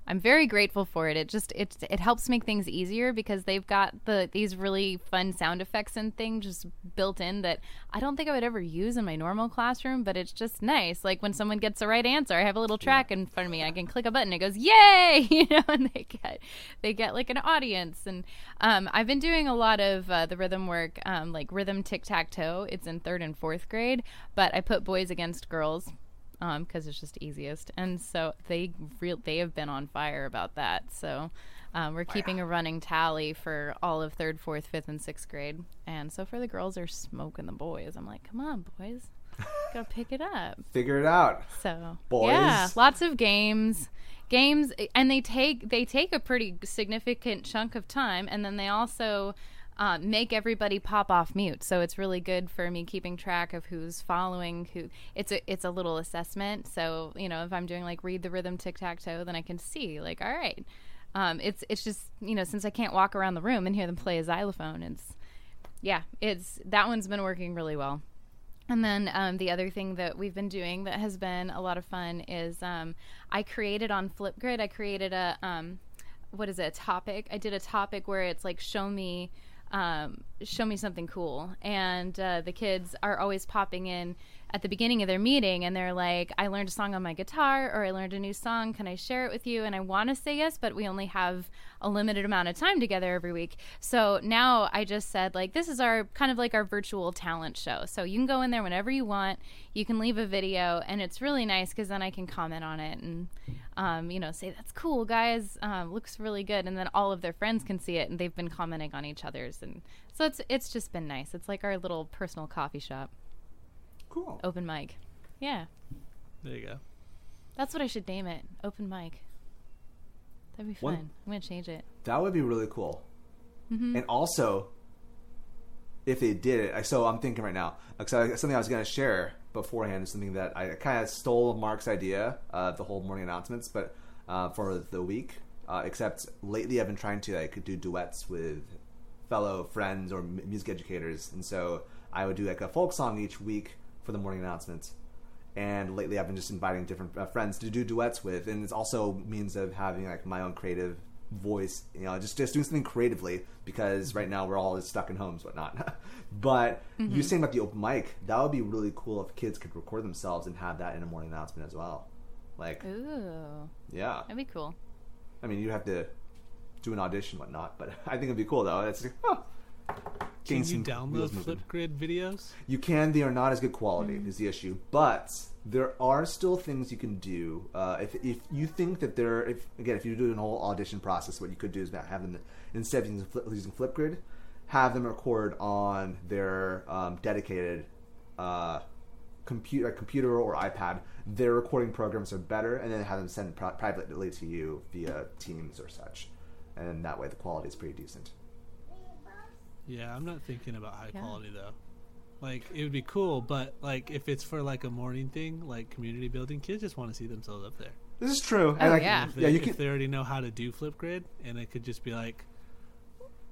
I'm very grateful for it. It just it it helps make things easier because they've got the these really fun sound effects and things just built in that I don't think I would ever use in my normal classroom, but it's just nice. Like when someone gets the right answer, I have a little track in front of me. I can click a button, it goes yay, you know, and they get they get like an audience. And um, I've been doing a lot of uh, the rhythm work, um, like rhythm tic tac toe. It's in third and fourth grade, but I put boys against girls because it's just easiest. And so they real they have been on fire about that. So um, we're keeping a running tally for all of third, fourth, fifth, and sixth grade. And so for the girls, are smoking the boys. I'm like, come on, boys, gotta pick it up. figure it out. So Boys. yeah, lots of games, games, and they take they take a pretty significant chunk of time, and then they also uh, make everybody pop off mute. So it's really good for me keeping track of who's following who. It's a it's a little assessment. So you know if I'm doing like read the rhythm tic tac toe, then I can see like all right. Um, it's it's just you know since I can't walk around the room and hear them play a xylophone, it's yeah, it's that one's been working really well. And then um, the other thing that we've been doing that has been a lot of fun is um, I created on Flipgrid. I created a um, what is it? A topic. I did a topic where it's like show me, um, show me something cool, and uh, the kids are always popping in at the beginning of their meeting, and they're like, "I learned a song on my guitar, or I learned a new song. Can I share it with you?" And I want to say yes, but we only have a limited amount of time together every week. So now I just said like this is our kind of like our virtual talent show. So you can go in there whenever you want. You can leave a video, and it's really nice because then I can comment on it and um, you know say that's cool, guys. Um, looks really good, and then all of their friends can see it, and they've been commenting on each other's, and so it's it's just been nice. It's like our little personal coffee shop, Cool. open mic. Yeah, There you go. that's what I should name it. Open mic. That'd be One- fun. I'm gonna change it. That would be really cool. Mm-hmm. And also, if they did it, I- so I'm thinking right now, because I, something I was going to share beforehand is something that I kind of stole Marc's idea of the whole morning announcements, but uh, for the week. Uh, except lately, I've been trying to like do duets with fellow friends or m- music educators, and so I would do like a folk song each week for the morning announcements. And lately, I've been just inviting different uh, friends to do duets with, and it's also means of having like my own creative voice. You know, just just doing something creatively because right now we're all stuck in homes, whatnot. but you saying about the open mic, that would be really cool if kids could record themselves and have that in a morning announcement as well. Like, Ooh, yeah, that'd be cool. I mean, you'd have to do an audition, whatnot, but I think it'd be cool though. It's like, oh, Can you download. Flipgrid videos? You can. They are not as good quality. Is the issue, but there are still things you can do. Uh, if if you think that there, if again, if you do an whole audition process, what you could do is have them instead of using, Flip, using Flipgrid, have them record on their um, dedicated uh, computer, computer or iPad. Their recording programs are better, and then have them send pri- privately to you via Teams or such, and that way the quality is pretty decent. Yeah, I'm not thinking about high Yeah. quality though. Like it would be cool, but like if it's for like a morning thing, like community building, kids just want to see themselves up there. This is true. Oh, like, yeah. If they, yeah. You if can. they already know how to do Flipgrid, and it could just be like,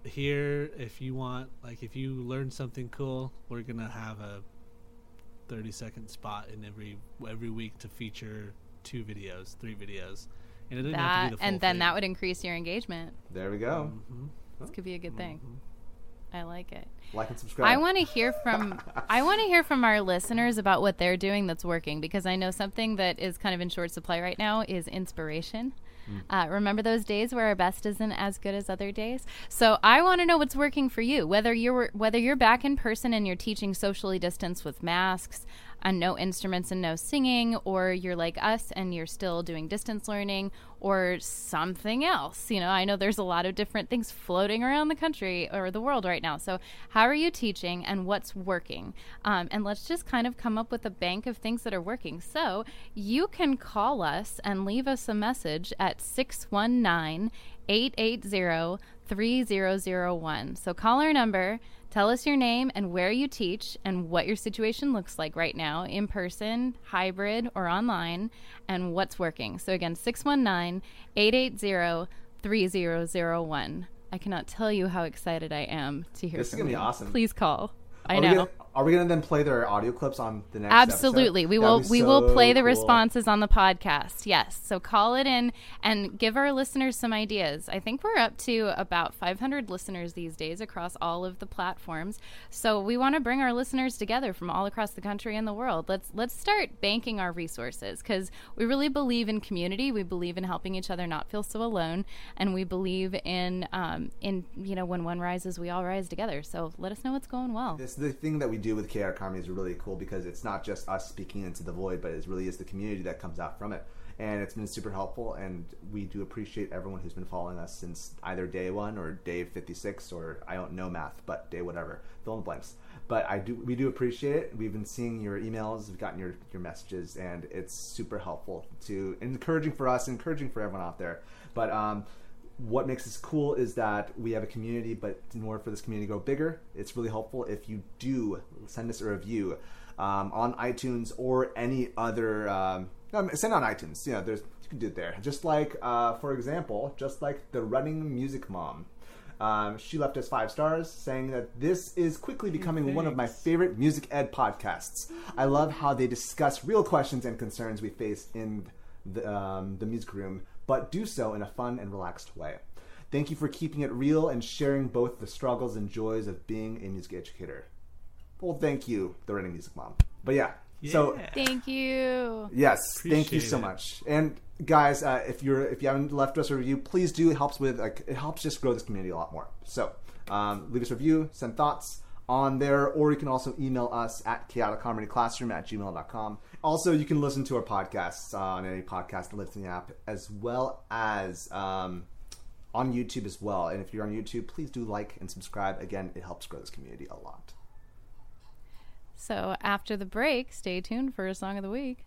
here, if you want, like if you learn something cool, we're gonna have a 30 second spot in every every week to feature two videos, three videos, and it doesn't have That to be the full and then thing. that would increase your engagement. There we go. Mhm. This could be a good thing. I like it. Like and subscribe. I want to hear from I want to hear from our listeners about what they're doing that's working because I know something that is kind of in short supply right now is inspiration. Uh, remember those days where our best isn't as good as other days? So I want to know what's working for you. Whether you're whether you're back in person and you're teaching socially distanced with masks and no instruments and no singing, or you're like us and you're still doing distance learning, or something else. You know, I know there's a lot of different things floating around the country or the world right now. So how are you teaching and what's working? Um, and let's just kind of come up with a bank of things that are working. So you can call us and leave us a message at 619 880 3001. So call our number, tell us your name and where you teach and what your situation looks like right now in person, hybrid, or online, and what's working. So again, 619 880 3001. I cannot tell you how excited I am to hear This is from gonna be awesome. Please call. I know. gonna- are we gonna then play their audio clips on the next? Absolutely. episode? We will we will play the cool. responses on the podcast. Yes. So call it in and give our listeners some ideas. I think we're up to about 500 listeners these days across all of the platforms. So we want to bring our listeners together from all across the country and the world. Let's let's start banking our resources cuz we really believe in community. We believe in helping each other not feel so alone and we believe in um, in you know when one rises we all rise together. So let us know what's going well. This is the thing that we do with KR Comedy is really cool because it's not just us speaking into the void, but it really is the community that comes out from it. And it's been super helpful, and we do appreciate everyone who's been following us since either day one or day fifty six, or I don't know math, but day whatever, fill in the blanks. But I do, we do appreciate it. We've been seeing your emails, we've gotten your your messages, and it's super helpful to encouraging for us, encouraging for everyone out there. But um, what makes this cool is that we have a community, but in order for this community to grow bigger, it's really helpful if you do send us a review um, on iTunes or any other. Um, um, send on iTunes. You know, there's you can do it there. Just like, uh, for example, just like the running music mom. Um, she left us five stars, saying that this is quickly becoming one of my favorite music ed podcasts. I love how they discuss real questions and concerns we face in the, um, the music room, but do so in a fun and relaxed way. Thank you for keeping it real and sharing both the struggles and joys of being a music educator. Well, thank you, the Running Music Mom. But yeah, so Thank you. Yes, thank you so it. much. And guys, uh, if you're if you haven't left us a review, please do. It helps with like it helps just grow this community a lot more. So um, leave us a review, send thoughts on there, or you can also email us at chaoticharmonyclassroom at gmail.com. Also, you can listen to our podcasts on any podcast listening app, as well as um, on YouTube as well. And if you're on YouTube, please do like and subscribe. Again, it helps grow this community a lot. So after the break, stay tuned for a song of the week.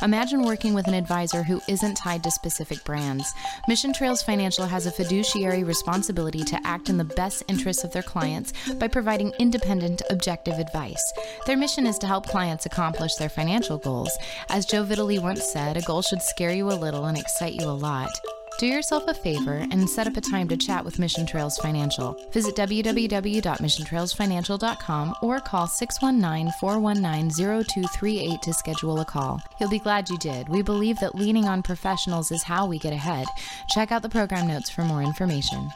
Imagine working with an advisor who isn't tied to specific brands. Mission Trails Financial has a fiduciary responsibility to act in the best interests of their clients by providing independent, objective advice. Their mission is to help clients accomplish their financial goals. As Joe Vitale once said, a goal should scare you a little and excite you a lot. Do yourself a favor and set up a time to chat with Mission Trails Financial. Visit www.missiontrailsfinancial.com or call 619 419 0238 to schedule a call. You'll be glad you did. We believe that leaning on professionals is how we get ahead. Check out the program notes for more information.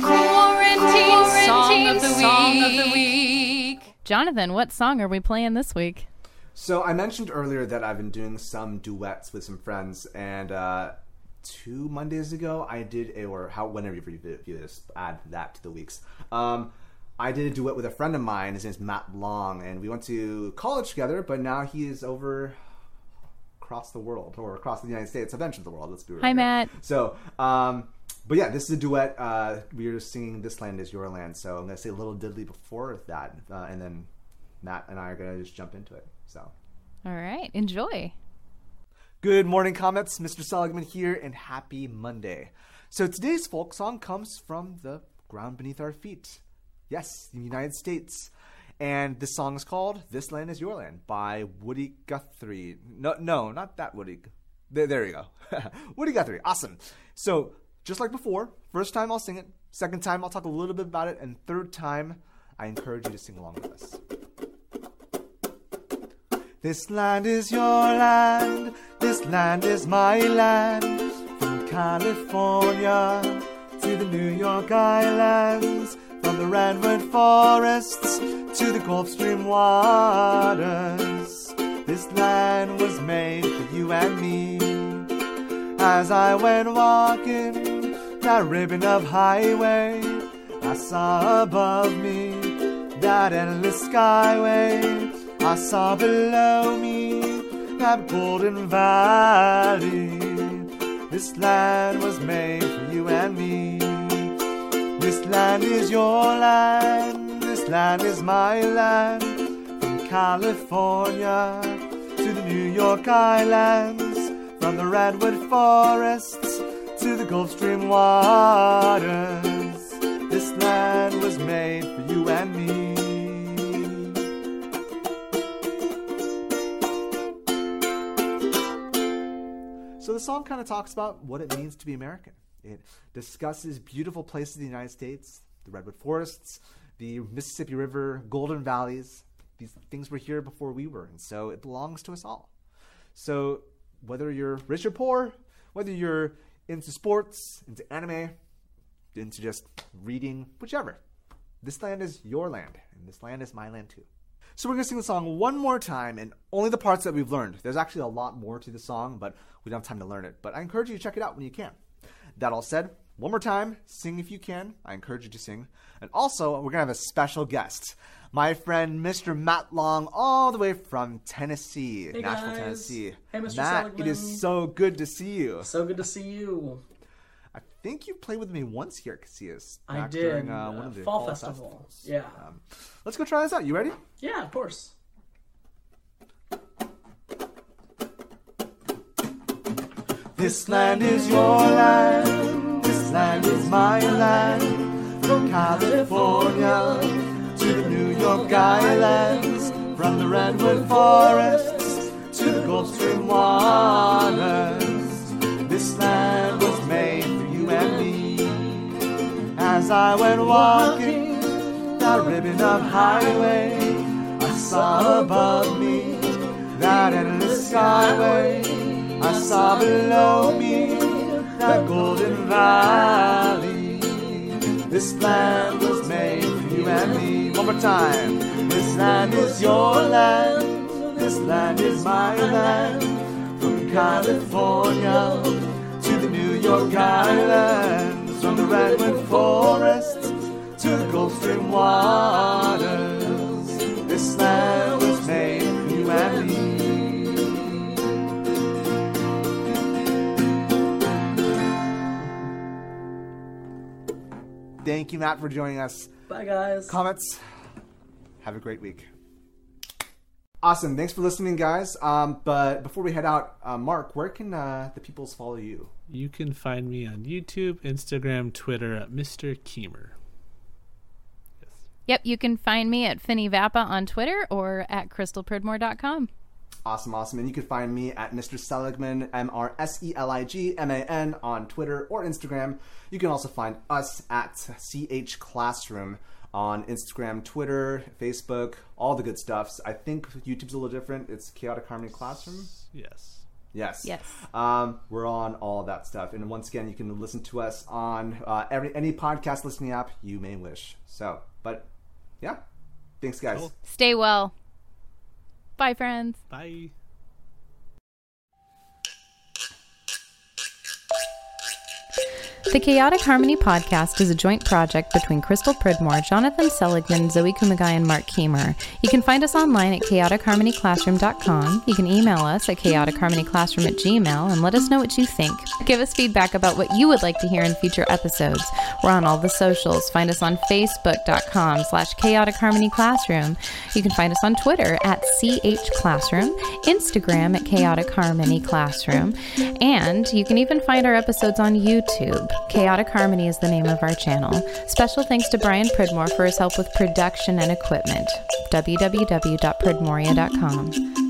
Quarantine, song, of the, week. Jonathan, what song are we playing this week? So I mentioned earlier that I've been doing some duets with some friends, and uh, two Mondays ago I did a or how whenever you view this, add that to the weeks. Um, I did a duet with a friend of mine. His name's Matt Long, and we went to college together. But now he is over across the world or across the United States, eventually the world. Let's be real. Hi, here. Matt. So, um, but yeah, this is a duet. Uh, we are just singing "This Land Is Your Land." So I'm gonna say a little diddly before that, uh, and then Matt and I are gonna just jump into it. So. All right, enjoy. Good morning, Comets. Mr. Seligman here, and happy Monday. So today's folk song comes from the ground beneath our feet. Yes, the United States. And this song is called This Land Is Your Land by Woody Guthrie. No, no, not that Woody. There, there you go. Woody Guthrie. Awesome. So, just like before, first time I'll sing it, second time I'll talk a little bit about it, and third time I encourage you to sing along with us. This land is your land, this land is my land. From California to the New York Islands, from the redwood forests to the Gulf Stream waters. This land was made for you and me. As I went walking that ribbon of highway, I saw above me that endless skyway. I saw below me that golden valley. This land was made for you and me. This land is your land. This land is my land. From California to the New York Islands. From the redwood forests to the Gulf Stream waters. This land was made for you and me. Song kind of talks about what it means to be American. It discusses beautiful places in the United States, the redwood forests, the Mississippi River, Golden Valleys. These things were here before we were, and so it belongs to us all. So whether you're rich or poor, whether you're into sports, into anime, into just reading, whichever, this land is your land, and this land is my land too. So we're gonna sing the song one more time, and only the parts that we've learned. There's actually a lot more to the song, but we don't have time to learn it. But I encourage you to check it out when you can. That all said, one more time, sing if you can. I encourage you to sing. And also, we're gonna have a special guest, my friend Mr. Matt Long, all the way from Tennessee, Hey, Nashville, guys. Tennessee. Hey, Mr. Matt, it Seligman. is so good to see you. So good to see you. I think you played with me once here Casillas. I did. during uh, uh, one of the fall, fall, festival. festivals. Yeah. Um, let's go try this out. You ready? yeah, of course. This land is your land. This land is my land. From California to the New York Islands. From the redwood forests to the Gulf Stream waters. As I went walking that ribbon of highway, I saw above me that endless skyway. I saw below me that golden valley. This land was made for you and me. One more time. This land is your land. This land is my land. From California to the New York Islands. From the redwood forests to the Gulf Stream waters. This land was made for you and me. Thank you, Matt, for joining us. Bye, guys. Comments? Have a great week. Awesome. Thanks for listening, guys. Um, but before we head out, uh, Marc, where can uh, the peoples follow you? You can find me on YouTube, Instagram, Twitter at Mr. Keehmer. Yes. Yep, you can find me at FinneyVAPA on Twitter or at crystalpridmore.com. Awesome, awesome. And you can find me at Mr. Seligman, M R S E L I G M A N, on Twitter or Instagram. You can also find us at CH Classroom on Instagram, Twitter, Facebook, all the good stuffs. I think YouTube's a little different. It's Chaotic Harmony Classroom. Yes. Yes. Yes. Um, we're on all of that stuff, and once again, you can listen to us on uh, every any podcast listening app you may wish. So, but yeah, thanks, guys. Cool. Stay well. Bye, friends. Bye. The Chaotic Harmony podcast is a joint project between Crystal Pridmore, Jonathan Seligman, Zoe Kumagai, and Marc Keehmer. You can find us online at chaoticharmonyclassroom.com. You can email us at chaoticharmonyclassroom at gmail and let us know what you think. Give us feedback about what you would like to hear in future episodes. We're on all the socials. Find us on facebook.com slash chaotic harmony classroom. You can find us on Twitter at chclassroom, Instagram at chaoticharmonyclassroom, and you can even find our episodes on YouTube. Chaotic Harmony is the name of our channel. Special thanks to Bryan Pridmore for his help with production and equipment. www.pridmoria.com.